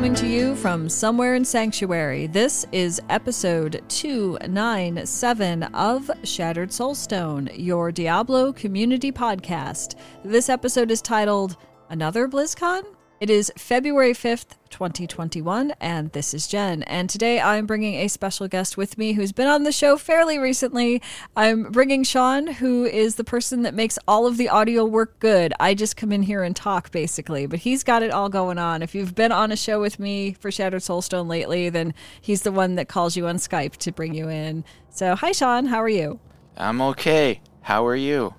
Coming to you from somewhere in Sanctuary, this is episode 297 of Shattered Soulstone, your Diablo community podcast. This episode is titled Another BlizzCon? It is February 5th, 2021, and this is Jen. And today I'm bringing a special guest with me who's been on the show fairly recently. I'm bringing Sean, who is the person that makes all of the audio work good. I just come in here and talk, basically, but he's got it all going on. If you've been on a show with me for Shattered Soulstone lately, then he's the one that calls you on Skype to bring you in. So, hi, Sean. How are you? I'm okay. How are you?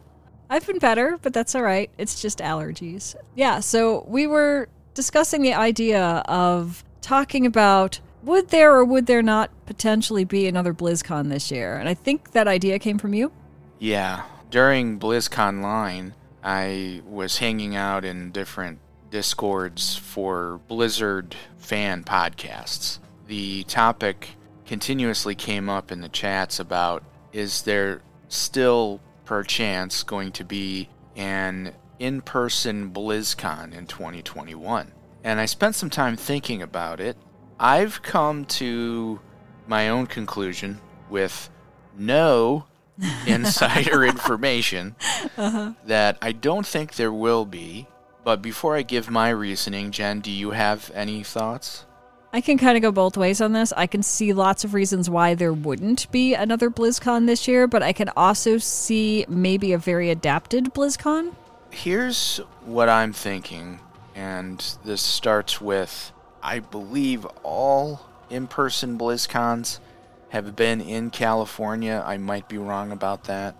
I've been better, but that's all right. It's just allergies. Yeah, so we were discussing the idea of talking about would there or would there not potentially be another BlizzCon this year? And I think that idea came from you. Yeah. During BlizzConline, I was hanging out in different discords for Blizzard fan podcasts. The topic continuously came up in the chats about is there still perchance going to be an in person BlizzCon in 2021. And I spent some time thinking about it. I've come to my own conclusion with no insider information uh-huh. that I don't think there will be. But before I give my reasoning, Jen, do you have any thoughts? I can kind of go both ways on this. I can see lots of reasons why there wouldn't be another BlizzCon this year, but I can also see maybe a very adapted BlizzCon. Here's what I'm thinking, and this starts with I believe all in person BlizzCons have been in California. I might be wrong about that.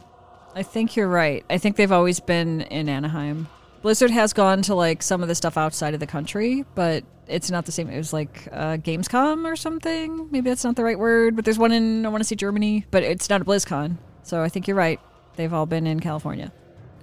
I think you're right. I think they've always been in Anaheim. Blizzard has gone to like some of the stuff outside of the country, but it's not the same. It was like uh, Gamescom or something. Maybe that's not the right word, but there's one in I want to see Germany, but it's not a BlizzCon. So I think you're right. They've all been in California.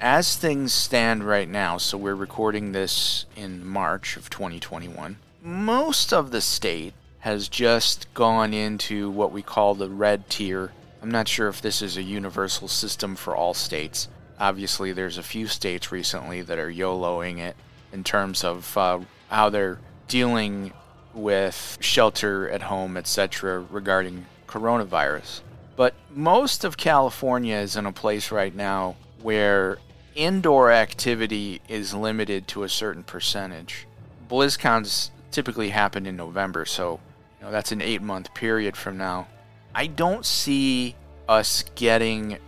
As things stand right now, so we're recording this in March of 2021. Most of the state has just gone into what we call the red tier. I'm not sure if this is a universal system for all states. Obviously, there's a few states recently that are YOLOing it in terms of uh, how they're dealing with shelter at home, etc., regarding coronavirus. But most of California is in a place right now where indoor activity is limited to a certain percentage. BlizzCons typically happen in November, so you know, that's an eight month period from now. I don't see us getting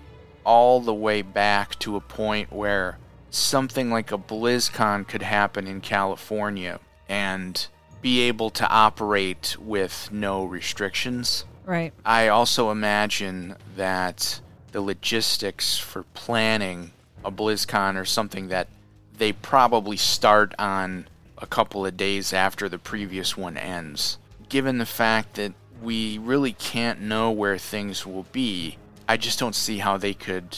all the way back to a point where something like a BlizzCon could happen in California and be able to operate with no restrictions. Right. I also imagine that the logistics for planning a BlizzCon or something that they probably start on a couple of days after the previous one ends. Given the fact that we really can't know where things will be, I just don't see how they could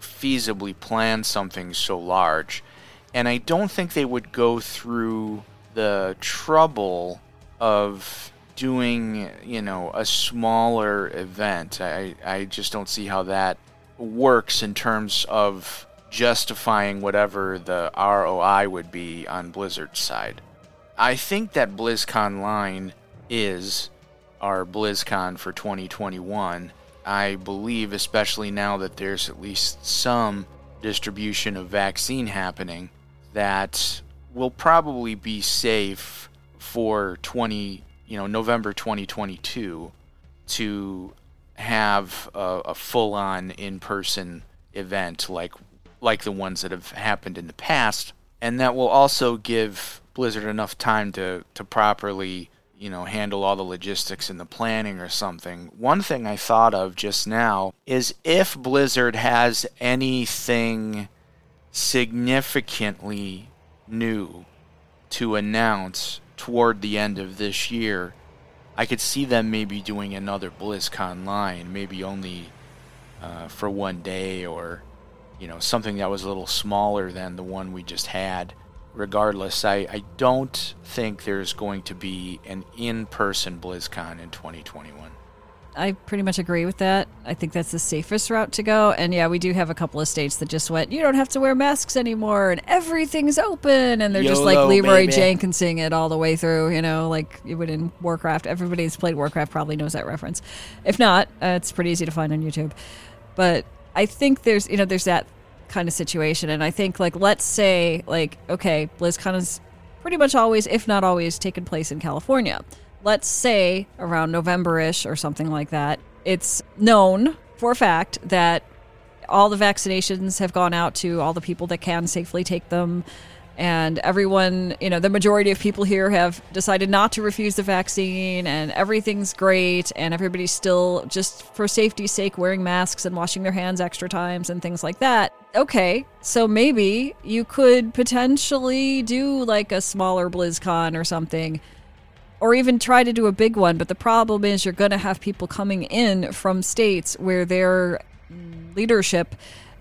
feasibly plan something so large. And I don't think they would go through the trouble of doing, you know, a smaller event. I, I just don't see how that works in terms of justifying whatever the ROI would be on Blizzard's side. I think that BlizzConline is our BlizzCon for 2021. I believe, especially now that there's at least some distribution of vaccine happening, that will probably be safe for 20, you know, November 2022 to have a, a full-on in-person event like like the ones that have happened in the past, and that will also give Blizzard enough time to to properly you know handle all the logistics and the planning or something. One thing I thought of just now is if Blizzard has anything significantly new to announce toward the end of this year, I could see them maybe doing another BlizzConline, maybe only uh, for one day or you know something that was a little smaller than the one we just had. Regardless, I, I don't think there's going to be an in-person BlizzCon in 2021. I pretty much agree with that. I think that's the safest route to go. And yeah, we do have a couple of states that just went, you don't have to wear masks anymore and everything's open. And they're just like YOLO, Leroy baby. Jenkinsing it all the way through, you know, like you would in Warcraft. Everybody who's played Warcraft probably knows that reference. If not, uh, it's pretty easy to find on YouTube. But I think there's, you know, there's that kind of situation. And I think, like, let's say, like, okay, BlizzCon is pretty much always, if not always, taken place in California. Let's say around November ish or something like that. It's known for a fact that all the vaccinations have gone out to all the people that can safely take them. And everyone, you know, the majority of people here have decided not to refuse the vaccine, and everything's great. And everybody's still, just for safety's sake, wearing masks and washing their hands extra times and things like that. Okay, so maybe you could potentially do like a smaller BlizzCon or something or even try to do a big one. But the problem is you're going to have people coming in from states where their leadership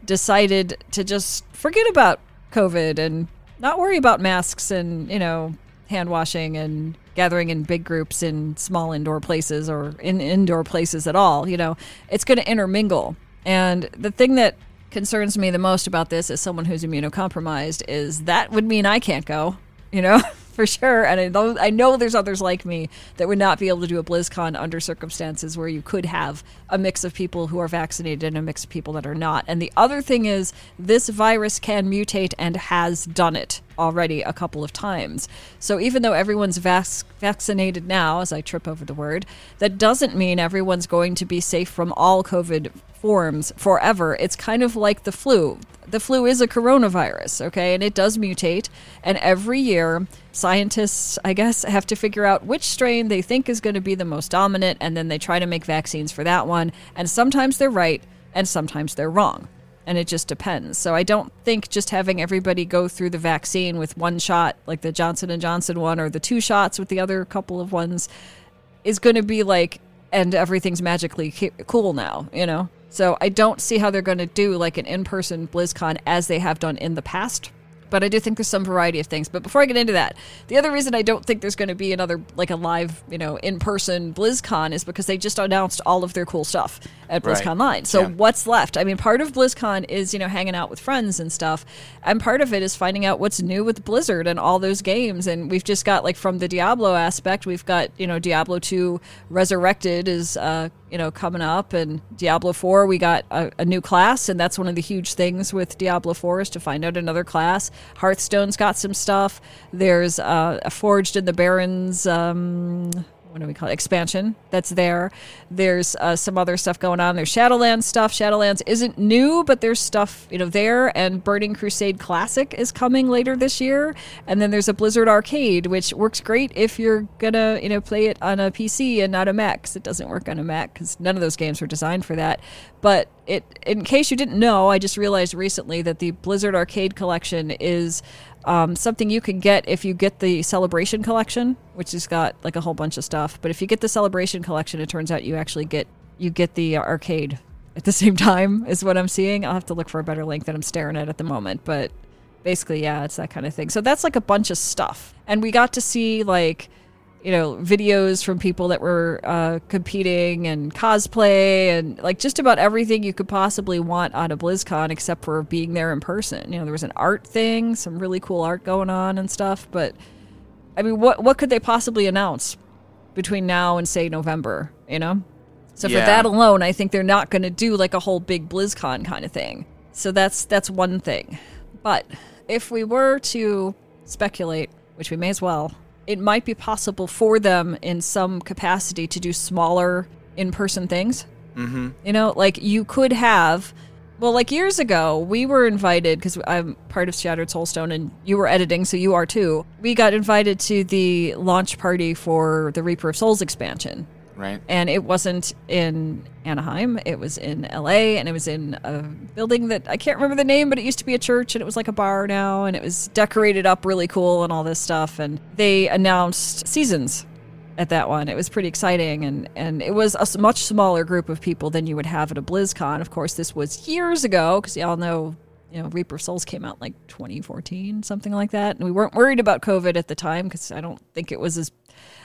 decided to just forget about COVID and not worry about masks and, you know, hand washing and gathering in big groups in small indoor places or in indoor places at all. You know, it's going to intermingle. And the thing that concerns me the most about this as someone who's immunocompromised is that would mean I can't go, you know, for sure. And I know, I know there's others like me that would not be able to do a BlizzCon under circumstances where you could have a mix of people who are vaccinated and a mix of people that are not. And the other thing is, this virus can mutate and has done it already a couple of times. So even though everyone's vac- vaccinated now, as I trip over the word, that doesn't mean everyone's going to be safe from all COVID forms forever. It's kind of like the flu. The flu is a coronavirus, okay, and it does mutate. And every year, scientists, I guess, have to figure out which strain they think is going to be the most dominant, and then they try to make vaccines for that one. And sometimes they're right, and sometimes they're wrong and it just depends. So I don't think just having everybody go through the vaccine with one shot, like the Johnson and Johnson one, or the two shots with the other couple of ones, is going to be like, and everything's magically cool now, you know. So I don't see how they're going to do like an in-person BlizzCon as they have done in the past. But I do think there's some variety of things. But before I get into that, the other reason I don't think there's going to be another like a live, you know, in-person BlizzCon is because they just announced all of their cool stuff at Right. BlizzConline. So Yeah. what's left? I mean, part of BlizzCon is, you know, hanging out with friends and stuff. And part of it is finding out what's new with Blizzard and all those games. And we've just got, like, from the Diablo aspect, we've got, you know, Diablo 2 Resurrected is, uh, you know, coming up. And Diablo 4, we got a, a new class. And that's one of the huge things with Diablo 4 is to find out another class. Hearthstone's got some stuff. There's uh, a Forged in the Barrens. Um, what do we call it? Expansion that's there. There's uh, some other stuff going on. There's Shadowlands stuff. Shadowlands isn't new, but there's stuff you know there. And Burning Crusade Classic is coming later this year. And then there's a Blizzard Arcade, which works great if you're gonna you know play it on a PC and not a Mac. 'cause it doesn't work on a Mac because none of those games were designed for that. But it, in case you didn't know, I just realized recently that the Blizzard Arcade Collection is um, something you can get if you get the Celebration Collection, which has got like a whole bunch of stuff. But if you get the Celebration Collection, it turns out you actually get you get the arcade at the same time. Is what I'm seeing. I'll have to look for a better link that I'm staring at at the moment, but basically, yeah, it's that kind of thing. So that's like a bunch of stuff, and we got to see like you know videos from people that were uh, competing and cosplay and like just about everything you could possibly want on a BlizzCon except for being there in person. You know, there was an art thing, some really cool art going on and stuff. But I mean, what what could they possibly announce between now and say November? You know, so for that alone, I think they're not going to do like a whole big BlizzCon kind of thing. So that's that's one thing. But if we were to speculate, which we may as well, it might be possible for them in some capacity to do smaller in-person things. Mm-hmm. You know, like you could have. Well, like years ago, we were invited because I'm part of Shattered Soulstone, and you were editing, so you are too. We got invited to the launch party for the Reaper of Souls expansion, right? and it wasn't in Anaheim. It was in LA, and it was in a building that I can't remember the name, but it used to be a church, and it was like a bar now, and it was decorated up really cool and all this stuff. And they announced seasons at that one. It was pretty exciting, and and it was a much smaller group of people than you would have at a BlizzCon. Of course, this was years ago because y'all know. You know, Reaper Souls came out like 2014, something like that, and we weren't worried about COVID at the time because I don't think it was as,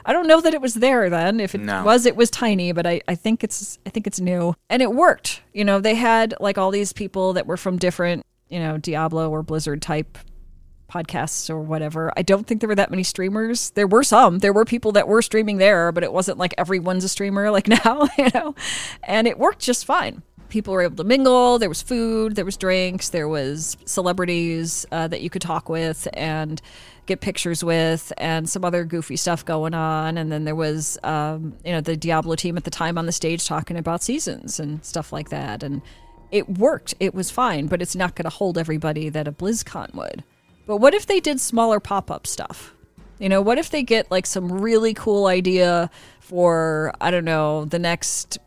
I don't know that it was there then. If it No. was, it was tiny, but I, I think it's, I think it's new, and it worked. You know, they had like all these people that were from different, you know, Diablo or Blizzard type podcasts or whatever. I don't think there were that many streamers. There were some. There were people that were streaming there, but it wasn't like everyone's a streamer like now, you know. And it worked just fine. People were able to mingle. There was food. There was drinks. There was celebrities uh, that you could talk with and get pictures with, and some other goofy stuff going on. And then there was, um, you know, the Diablo team at the time on the stage talking about seasons and stuff like that. And it worked. It was fine, but it's not going to hold everybody that a BlizzCon would. But what if they did smaller pop up stuff? You know, what if they get like some really cool idea for, I don't know, the next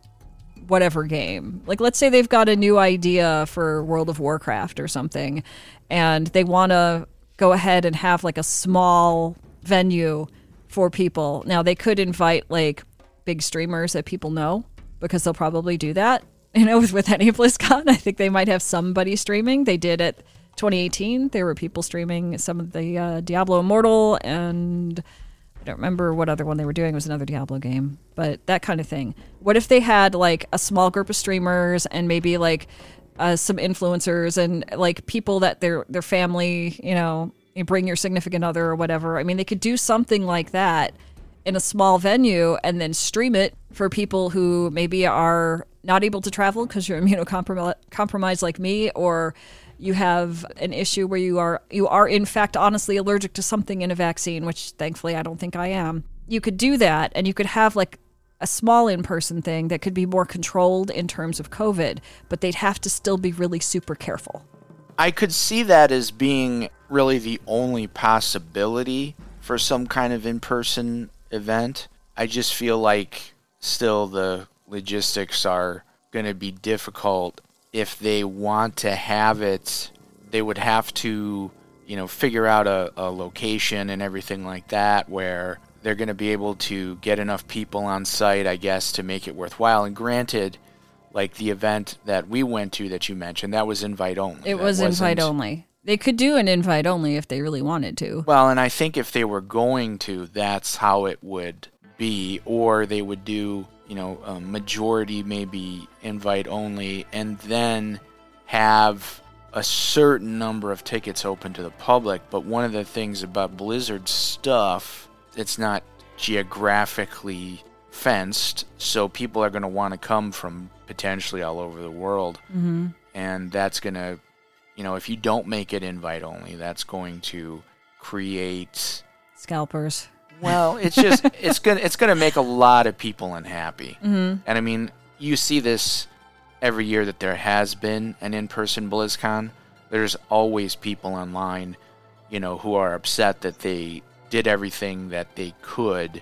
whatever game? Like, let's say they've got a new idea for World of Warcraft or something, and they want to go ahead and have like a small venue for people. Now, they could invite like big streamers that people know because they'll probably do that. You know, with, with any BlizzCon, I think they might have somebody streaming. They did it 2018. There were people streaming some of the uh, Diablo Immortal, and I don't remember what other one they were doing. It was another Diablo game, but that kind of thing. What if they had like a small group of streamers and maybe like uh, some influencers and like people that their their family, you know, you bring your significant other or whatever. I mean, they could do something like that in a small venue and then stream it for people who maybe are not able to travel because you're immunocompromised like me or you have an issue where you are you are in fact honestly allergic to something in a vaccine which thankfully I don't think I am you could do that and you could have like a small in-person thing that could be more controlled in terms of covid but they'd have to still be really super careful I could see that as being really the only possibility for some kind of in person event. I just feel like still the logistics are going to be difficult. If they want to have it, they would have to, you know, figure out a, a location and everything like that where they're going to be able to get enough people on site, I guess, to make it worthwhile. And granted, like the event that we went to that you mentioned, that was invite only. it That was invite only they could do an invite only if they really wanted to Well, and I think if they were going to, that's how it would be, or they would do, you know, a majority maybe invite only, and then have a certain number of tickets open to the public. But one of the things about Blizzard stuff, it's not geographically fenced, so people are going to want to come from potentially all over the world, mm-hmm. and that's going to you know, if you don't make it invite only, that's going to create scalpers well, it's just it's gonna it's gonna make a lot of people unhappy. mm-hmm. And I mean, you see this every year that there has been an in-person BlizzCon. There's always people online, you know, who are upset that they did everything that they could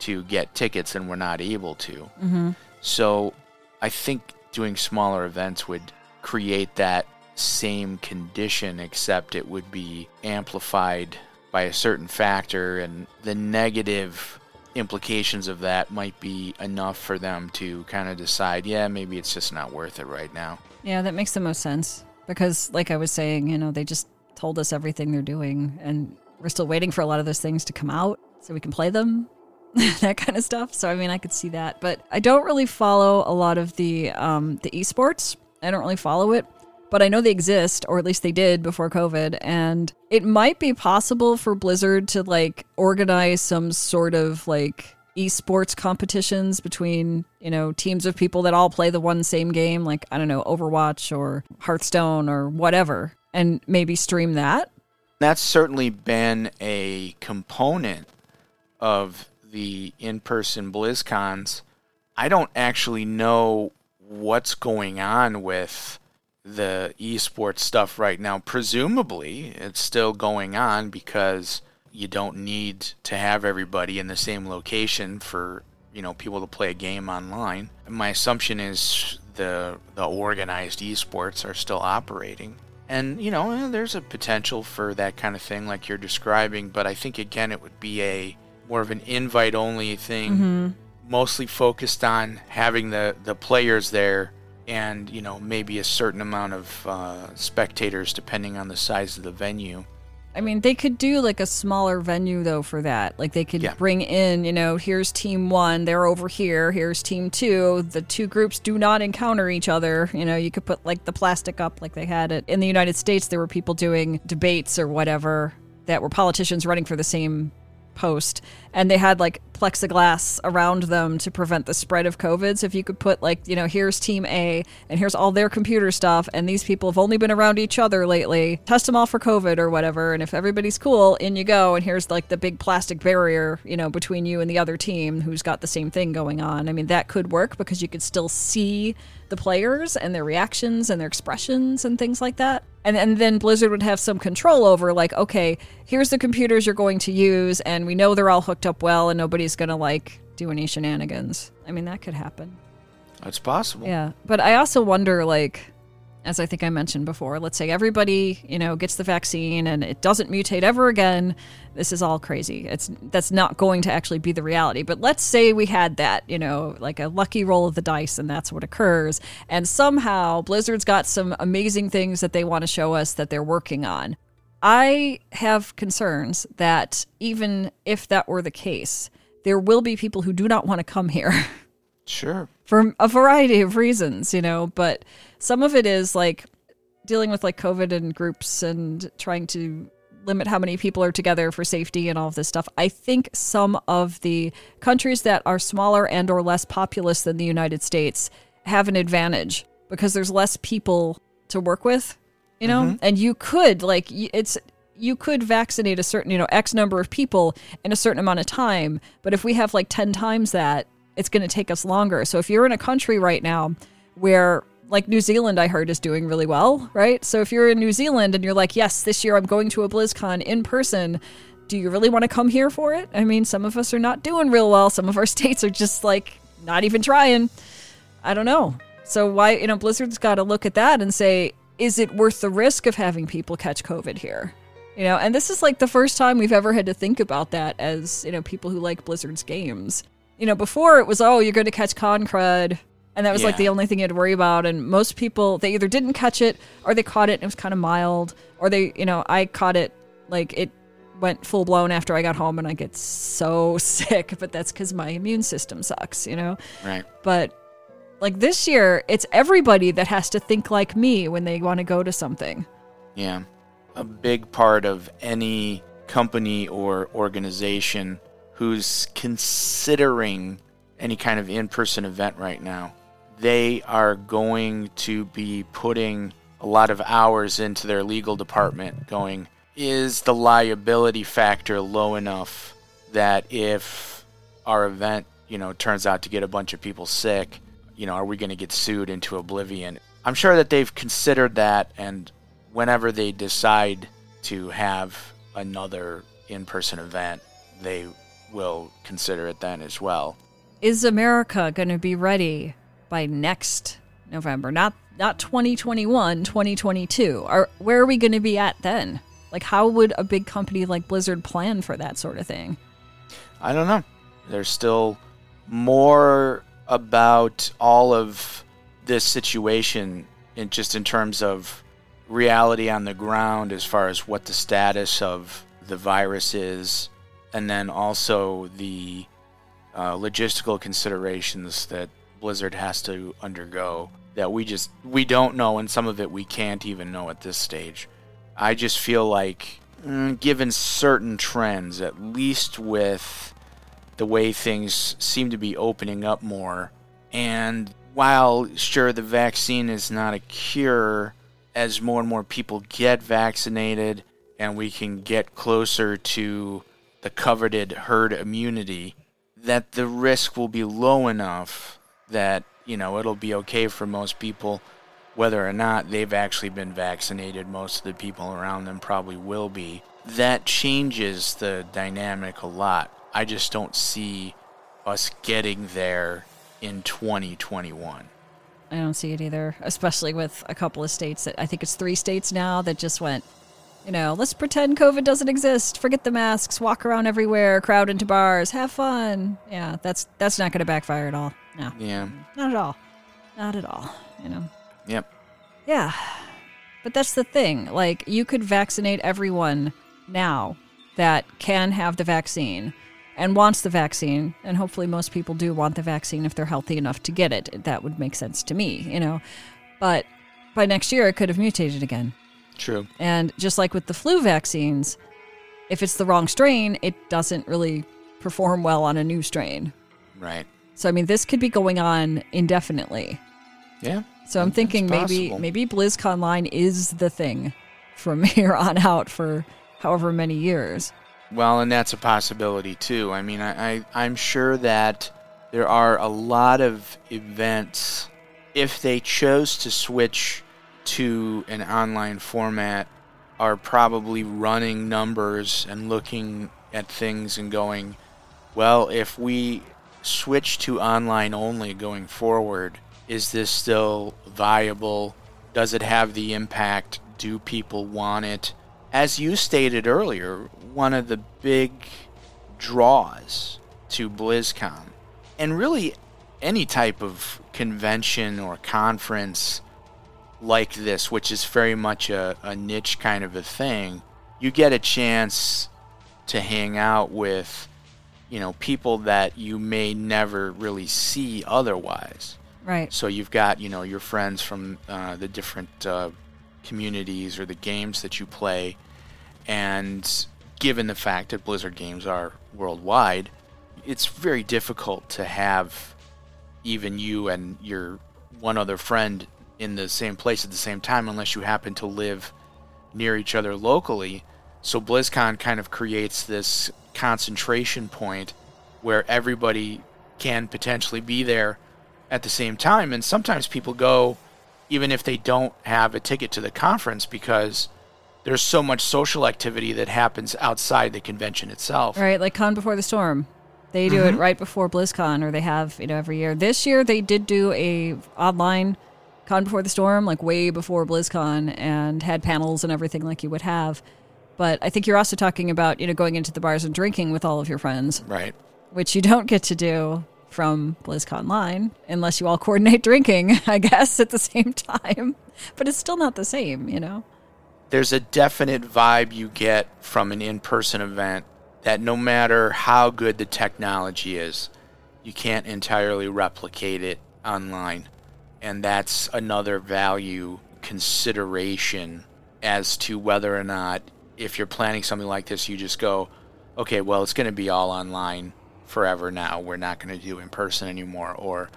to get tickets and were not able to. Mm-hmm. So, I think doing smaller events would create that same condition, except it would be amplified by a certain factor, and the negative implications of that might be enough for them to kind of decide, yeah, maybe it's just not worth it right now. Yeah, that makes the most sense because, like I was saying, you know, they just told us everything they're doing, and we're still waiting for a lot of those things to come out so we can play them, that kind of stuff. So, I mean, I could see that, but I don't really follow a lot of the um, the esports. I don't really follow it, but I know they exist, or at least they did before COVID, and it might be possible for Blizzard to like organize some sort of like esports competitions between you know teams of people that all play the one same game like i don't know overwatch or hearthstone or whatever and maybe stream that That's certainly been a component of the in person BlizzCons. I don't actually know what's going on with the esports stuff right now. Presumably, it's still going on because you don't need to have everybody in the same location for you know people to play a game online. My assumption is the the organized esports are still operating. And you know, eh, there's a potential for that kind of thing like you're describing, but I think again it would be a more of an invite only thing, mostly focused on having the, the players there and, you know, maybe a certain amount of uh, spectators depending on the size of the venue. I mean, they could do like a smaller venue though for that. Like they could Yeah. bring in, you know, here's team one, they're over here. Here's team two. The two groups do not encounter each other. You know, you could put like the plastic up like they had it in the United States. There were people doing debates or whatever that were politicians running for the same post and they had like plexiglass around them to prevent the spread of covid. So if you could put like you know here's team a and here's all their computer stuff and these people have only been around each other lately test them all for covid or whatever and if everybody's cool in you go. And here's like the big plastic barrier you know between you and the other team who's got the same thing going on. I mean that could work because you could still see the players and their reactions and their expressions and things like that and, and then Blizzard would have some control over, like, okay, here's the computers you're going to use, and we know they're all hooked up well, and nobody's going to, like, do any shenanigans. I mean, that could happen. That's possible. Yeah. But I also wonder, like, as I think I mentioned before, let's say everybody, you know, gets the vaccine and it doesn't mutate ever again. This is all crazy. It's that's not going to actually be the reality. But let's say we had that, you know, like a lucky roll of the dice and that's what occurs. And somehow Blizzard's got some amazing things that they want to show us that they're working on. I have concerns that even if that were the case, there will be people who do not want to come here. Sure. for a variety of reasons, you know, but some of it is like dealing with like COVID and groups and trying to limit how many people are together for safety and all of this stuff. I think some of the countries that are smaller and or less populous than the United States have an advantage because there's less people to work with, you know? Mm-hmm. And you could like it's you could vaccinate a certain, you know, X number of people in a certain amount of time, but if we have like 10 times that, it's going to take us longer. So if you're in a country right now where like New Zealand I heard is doing really well, right? So if you're in New Zealand and you're like, "Yes, this year I'm going to a BlizzCon in person." Do you really want to come here for it? I mean, some of us are not doing real well. Some of our states are just like not even trying. I don't know. So why, you know, Blizzard's got to look at that and say, is it worth the risk of having people catch COVID here? You know, and this is like the first time we've ever had to think about that as, you know, people who like Blizzard's games. You know, before it was, oh, you're going to catch con crud. And that was like the only thing you had to worry about. And most people, they either didn't catch it or they caught it and it was kind of mild. Or they, you know, I caught it like it went full blown after I got home and I get so sick. But that's because my immune system sucks, you know? Right. But like this year, it's everybody that has to think like me when they want to go to something. Yeah. A big part of any company or organization who's considering any kind of in person event right now, they are going to be putting a lot of hours into their legal department going, is the liability factor low enough that if our event, you know, turns out to get a bunch of people sick, you know, are we going to get sued into oblivion? I'm sure that they've considered that, and whenever they decide to have another in person event, they will consider it then as well. Is America going to be ready by next November? Not not 2021, 2022. Are where are we going to be at then? Like how would a big company like Blizzard plan for that sort of thing? I don't know. There's still more about all of this situation in just in terms of reality on the ground as far as what the status of the virus is and then also the uh, logistical considerations that Blizzard has to undergo that we just we don't know and some of it we can't even know at this stage. I just feel like mm, given certain trends at least with the way things seem to be opening up more and while sure the vaccine is not a cure as more and more people get vaccinated and we can get closer to the coveted herd immunity that the risk will be low enough that you know it'll be okay for most people. Whether or not they've actually been vaccinated most of the people around them probably will be. That changes the dynamic a lot. I just don't see us getting there in 2021 I don't see it either, especially with a couple of states that I think it's three states now that just went You know, let's pretend COVID doesn't exist. Forget the masks. Walk around everywhere. Crowd into bars. Have fun. Yeah, that's that's not going to backfire at all. No, Yeah. not at all. Not at all. You know. Yep. Yeah. But that's the thing. Like, you could vaccinate everyone now that can have the vaccine and wants the vaccine. And hopefully, most people do want the vaccine if they're healthy enough to get it. That would make sense to me, you know. But by next year, it could have mutated again. True. And just like with the flu vaccines, if it's the wrong strain, it doesn't really perform well on a new strain. Right. So, I mean, this could be going on indefinitely. Yeah. So I'm thinking maybe possible. maybe BlizzConline is the thing from here on out for however many years. Well, and that's a possibility too. I mean, I, I I'm sure that there are a lot of events if they chose to switch to an online format are probably running numbers and looking at things and going, well, if we switch to online only going forward, is this still viable? Does it have the impact? Do people want it? As you stated earlier, one of the big draws to BlizzCon, and really any type of convention or conference like this, which is very much a, a niche kind of a thing, you get a chance to hang out with, you know, people that you may never really see otherwise. Right. So you've got, you know, your friends from uh, the different uh, communities or the games that you play. And given the fact that Blizzard games are worldwide, it's very difficult to have even you and your one other friend in the same place at the same time unless you happen to live near each other locally. So BlizzCon kind of creates this concentration point where everybody can potentially be there at the same time. And sometimes people go even if they don't have a ticket to the conference because there's so much social activity that happens outside the convention itself. Right, like Con Before the Storm. They do it mm-hmm. right before BlizzCon, or they have, you know, every year. This year they did do a online Con Before the Storm, like way before BlizzCon, and had panels and everything like you would have. But I think you're also talking about, you know, going into the bars and drinking with all of your friends, Right. which you don't get to do from BlizzConline unless you all coordinate drinking, I guess, at the same time. But it's still not the same, you know? there's a definite vibe you get from an in-person event that no matter how good the technology is, you can't entirely replicate it online. And that's another value consideration as to whether or not if you're planning something like this, you just go, okay, well, it's going to be all online forever now. We're not going to do in person anymore. Or,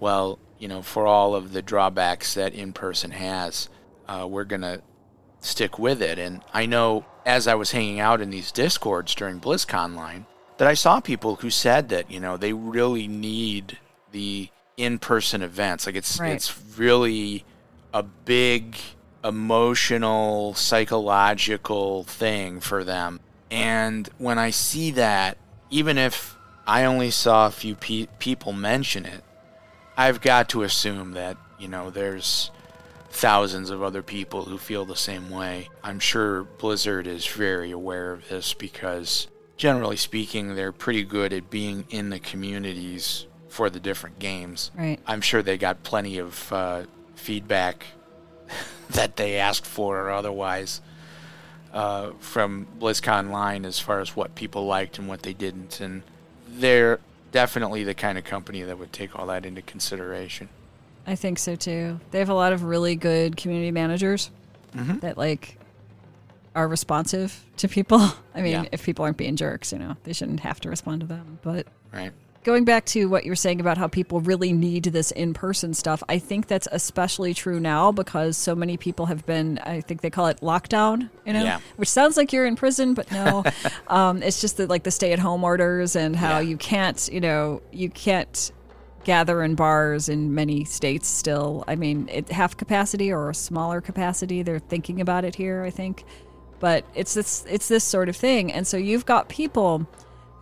well, you know, for all of the drawbacks that in person has, uh, we're going to stick with it. And I know as I was hanging out in these discords during BlizzConline that I saw people who said that, you know, they really need the in-person events. Like it's Right. it's really a big emotional psychological thing for them. And when I see that, even if I only saw a few pe- people mention it, I've got to assume that, you know, there's thousands of other people who feel the same way. I'm sure Blizzard is very aware of this because, generally speaking, they're pretty good at being in the communities for the different games. Right. I'm sure they got plenty of uh, feedback that they asked for or otherwise uh, from BlizzConline as far as what people liked and what they didn't. And they're definitely the kind of company that would take all that into consideration. I think so too. They have a lot of really good community managers Mm-hmm. that like are responsive to people. I mean, Yeah. if people aren't being jerks, you know, they shouldn't have to respond to them. But Right. Going back to what you were saying about how people really need this in-person stuff, I think that's especially true now because so many people have been. I think they call it lockdown. You know, Yeah. which sounds like you're in prison, but no. um, it's just that like the stay-at-home orders and how Yeah. you can't. You know, you can't gather in bars in many states still. I mean, it half capacity or a smaller capacity. They're thinking about it here, I think. But it's this it's this sort of thing. And so you've got people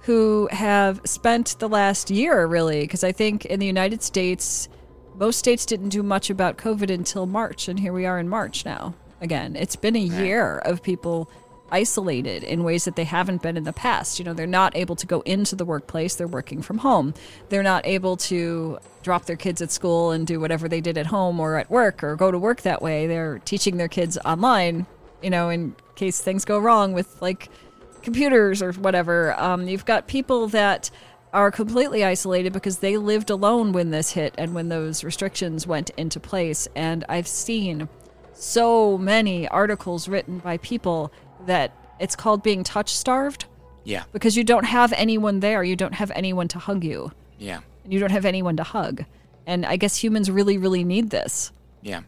who have spent the last year really because I think in the United States most states didn't do much about COVID until March and here we are in March now. again. It's been a year of people isolated in ways that they haven't been in the past. You know, they're not able to go into the workplace, they're working from home. They're not able to drop their kids at school and do whatever they did at home or at work or go to work that way. They're teaching their kids online, you know, in case things go wrong with like computers or whatever. Um, you've got people that are completely isolated because they lived alone when this hit and when those restrictions went into place. And I've seen so many articles written by people that it's called being touch starved Yeah. because you don't have anyone there. You don't have anyone to hug you. Yeah. And you don't have anyone to hug. And I guess humans really, really need this. Yeah.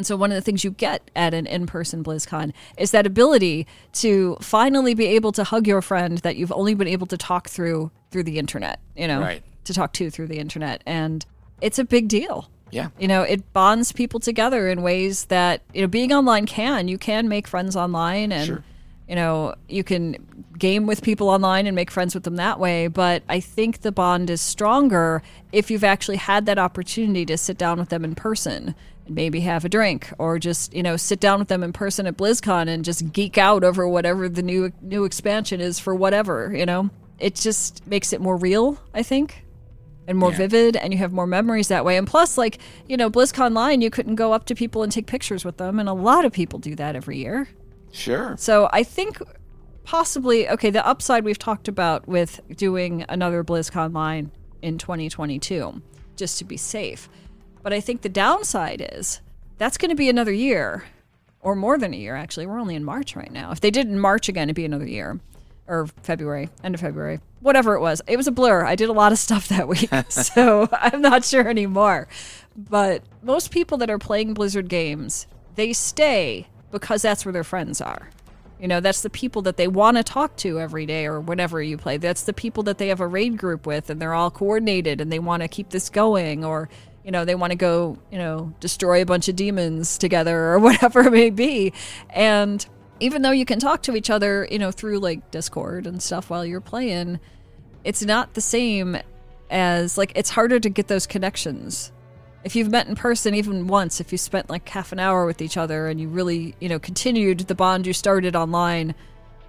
And so one of the things you get at an in-person BlizzCon is that ability to finally be able to hug your friend that you've only been able to talk through through the internet, you know, Right. to talk to through the internet. And it's a big deal. Yeah. You know, it bonds people together in ways that, you know, being online can. You can make friends online and Sure. you know, you can game with people online and make friends with them that way, but I think the bond is stronger if you've actually had that opportunity to sit down with them in person maybe have a drink or just, you know, sit down with them in person at BlizzCon and just geek out over whatever the new new expansion is for whatever, you know. It just makes it more real, I think and more Yeah. vivid and you have more memories that way. And plus, like, you know, BlizzConline, you couldn't go up to people and take pictures with them. And a lot of people do that every year. Sure. So I think possibly, okay, the upside we've talked about with doing another BlizzConline in 2022, just to be safe. But I think the downside is that's going to be another year or more than a year, actually. We're only in March right now. If they did in March again, it'd be another year or February, end of February, whatever it was. It was a blur. I did a lot of stuff that week, so I'm not sure anymore. But most people that are playing Blizzard games, they stay because that's where their friends are. You know, that's the people that they want to talk to every day or whenever you play. That's the people that they have a raid group with and they're all coordinated and they want to keep this going or, you know, they want to go, you know, destroy a bunch of demons together or whatever it may be. And even though you can talk to each other, you know, through like Discord and stuff while you're playing, it's not the same as like it's harder to get those connections. If you've met in person even once, if you spent like half an hour with each other and you really, you know, continued the bond you started online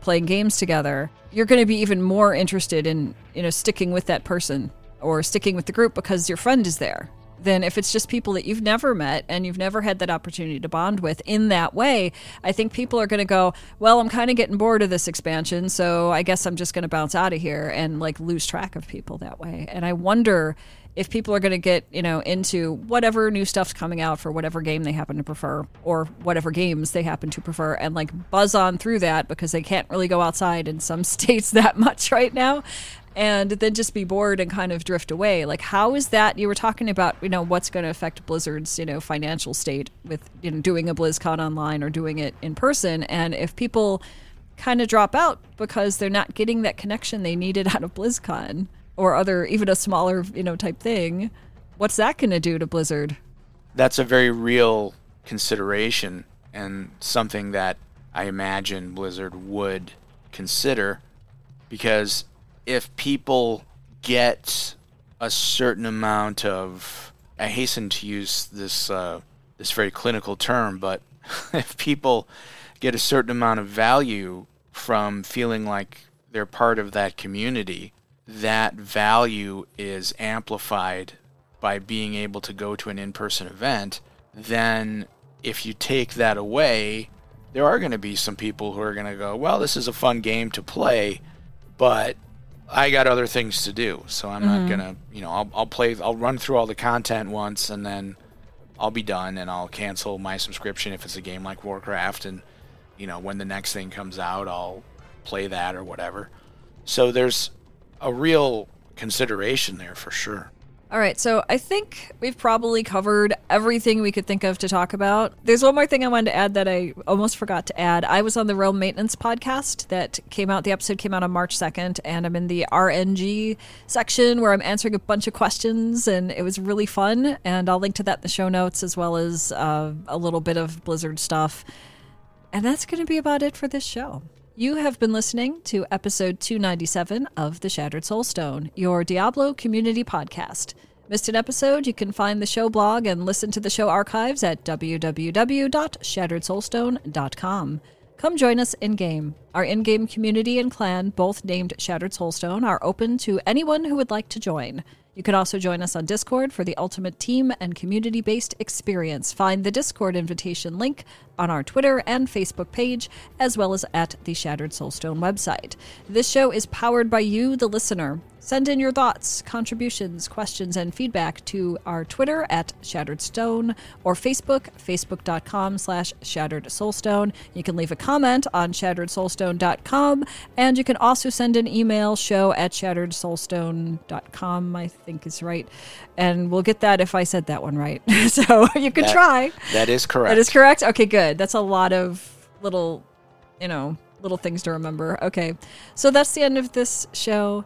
playing games together, you're going to be even more interested in, you know, sticking with that person or sticking with the group because your friend is there than if it's just people that you've never met and you've never had that opportunity to bond with in that way. I think people are going to go, well, I'm kind of getting bored of this expansion, so I guess I'm just going to bounce out of here and like lose track of people that way. And I wonder if people are going to get, you know, into whatever new stuff's coming out for whatever game they happen to prefer or whatever games they happen to prefer and like buzz on through that because they can't really go outside in some states that much right now and then just be bored and kind of drift away. Like, how is that? You were talking about, you know, what's going to affect Blizzard's, you know, financial state with, you know, doing a BlizzCon online or doing it in person. And if people kind of drop out because they're not getting that connection they needed out of BlizzCon or other, even a smaller, you know, type thing, what's that going to do to Blizzard? That's a very real consideration and something that I imagine Blizzard would consider because if people get a certain amount of I hasten to use this uh, this very clinical term, but if people get a certain amount of value from feeling like they're part of that community, that value is amplified by being able to go to an in-person event, then if you take that away, there are going to be some people who are going to go, "Well, this is a fun game to play, but I got other things to do, so I'm not mm-hmm. gonna, you know, I'll, I'll play, I'll run through all the content once, and then I'll be done, and I'll cancel my subscription if it's a game like Warcraft, and you know, when the next thing comes out, I'll play that or whatever. So there's a real consideration there for sure. All right, so I think we've probably covered everything we could think of to talk about. There's one more thing I wanted to add that I almost forgot to add. I was on the Realm Maintenance podcast that came out, the episode came out on March 2nd, and I'm in the RNG section where I'm answering a bunch of questions, and it was really fun. And I'll link to that in the show notes as well as uh, a little bit of Blizzard stuff. And that's going to be about it for this show. You have been listening to episode 297 of The Shattered Soulstone, your Diablo community podcast. Missed an episode? You can find the show blog and listen to the show archives at www.shatteredsoulstone.com. Come join us in game. Our in game community and clan, both named Shattered Soulstone, are open to anyone who would like to join. You can also join us on Discord for the ultimate team and community based experience. Find the Discord invitation link on our Twitter and Facebook page, as well as at the Shattered Soulstone website. This show is powered by you, the listener. Send in your thoughts, contributions, questions, and feedback to our Twitter at Shattered Stone or Facebook, facebook.com slash Shattered Soulstone. You can leave a comment on shatteredsoulstone.com, and you can also send an email, show at shatteredsoulstone.com, I think is right. And we'll get that if I said that one right. so you can That- try. That is correct. That is correct? Okay, good. That's a lot of little, you know, little things to remember. Okay. So that's the end of this show.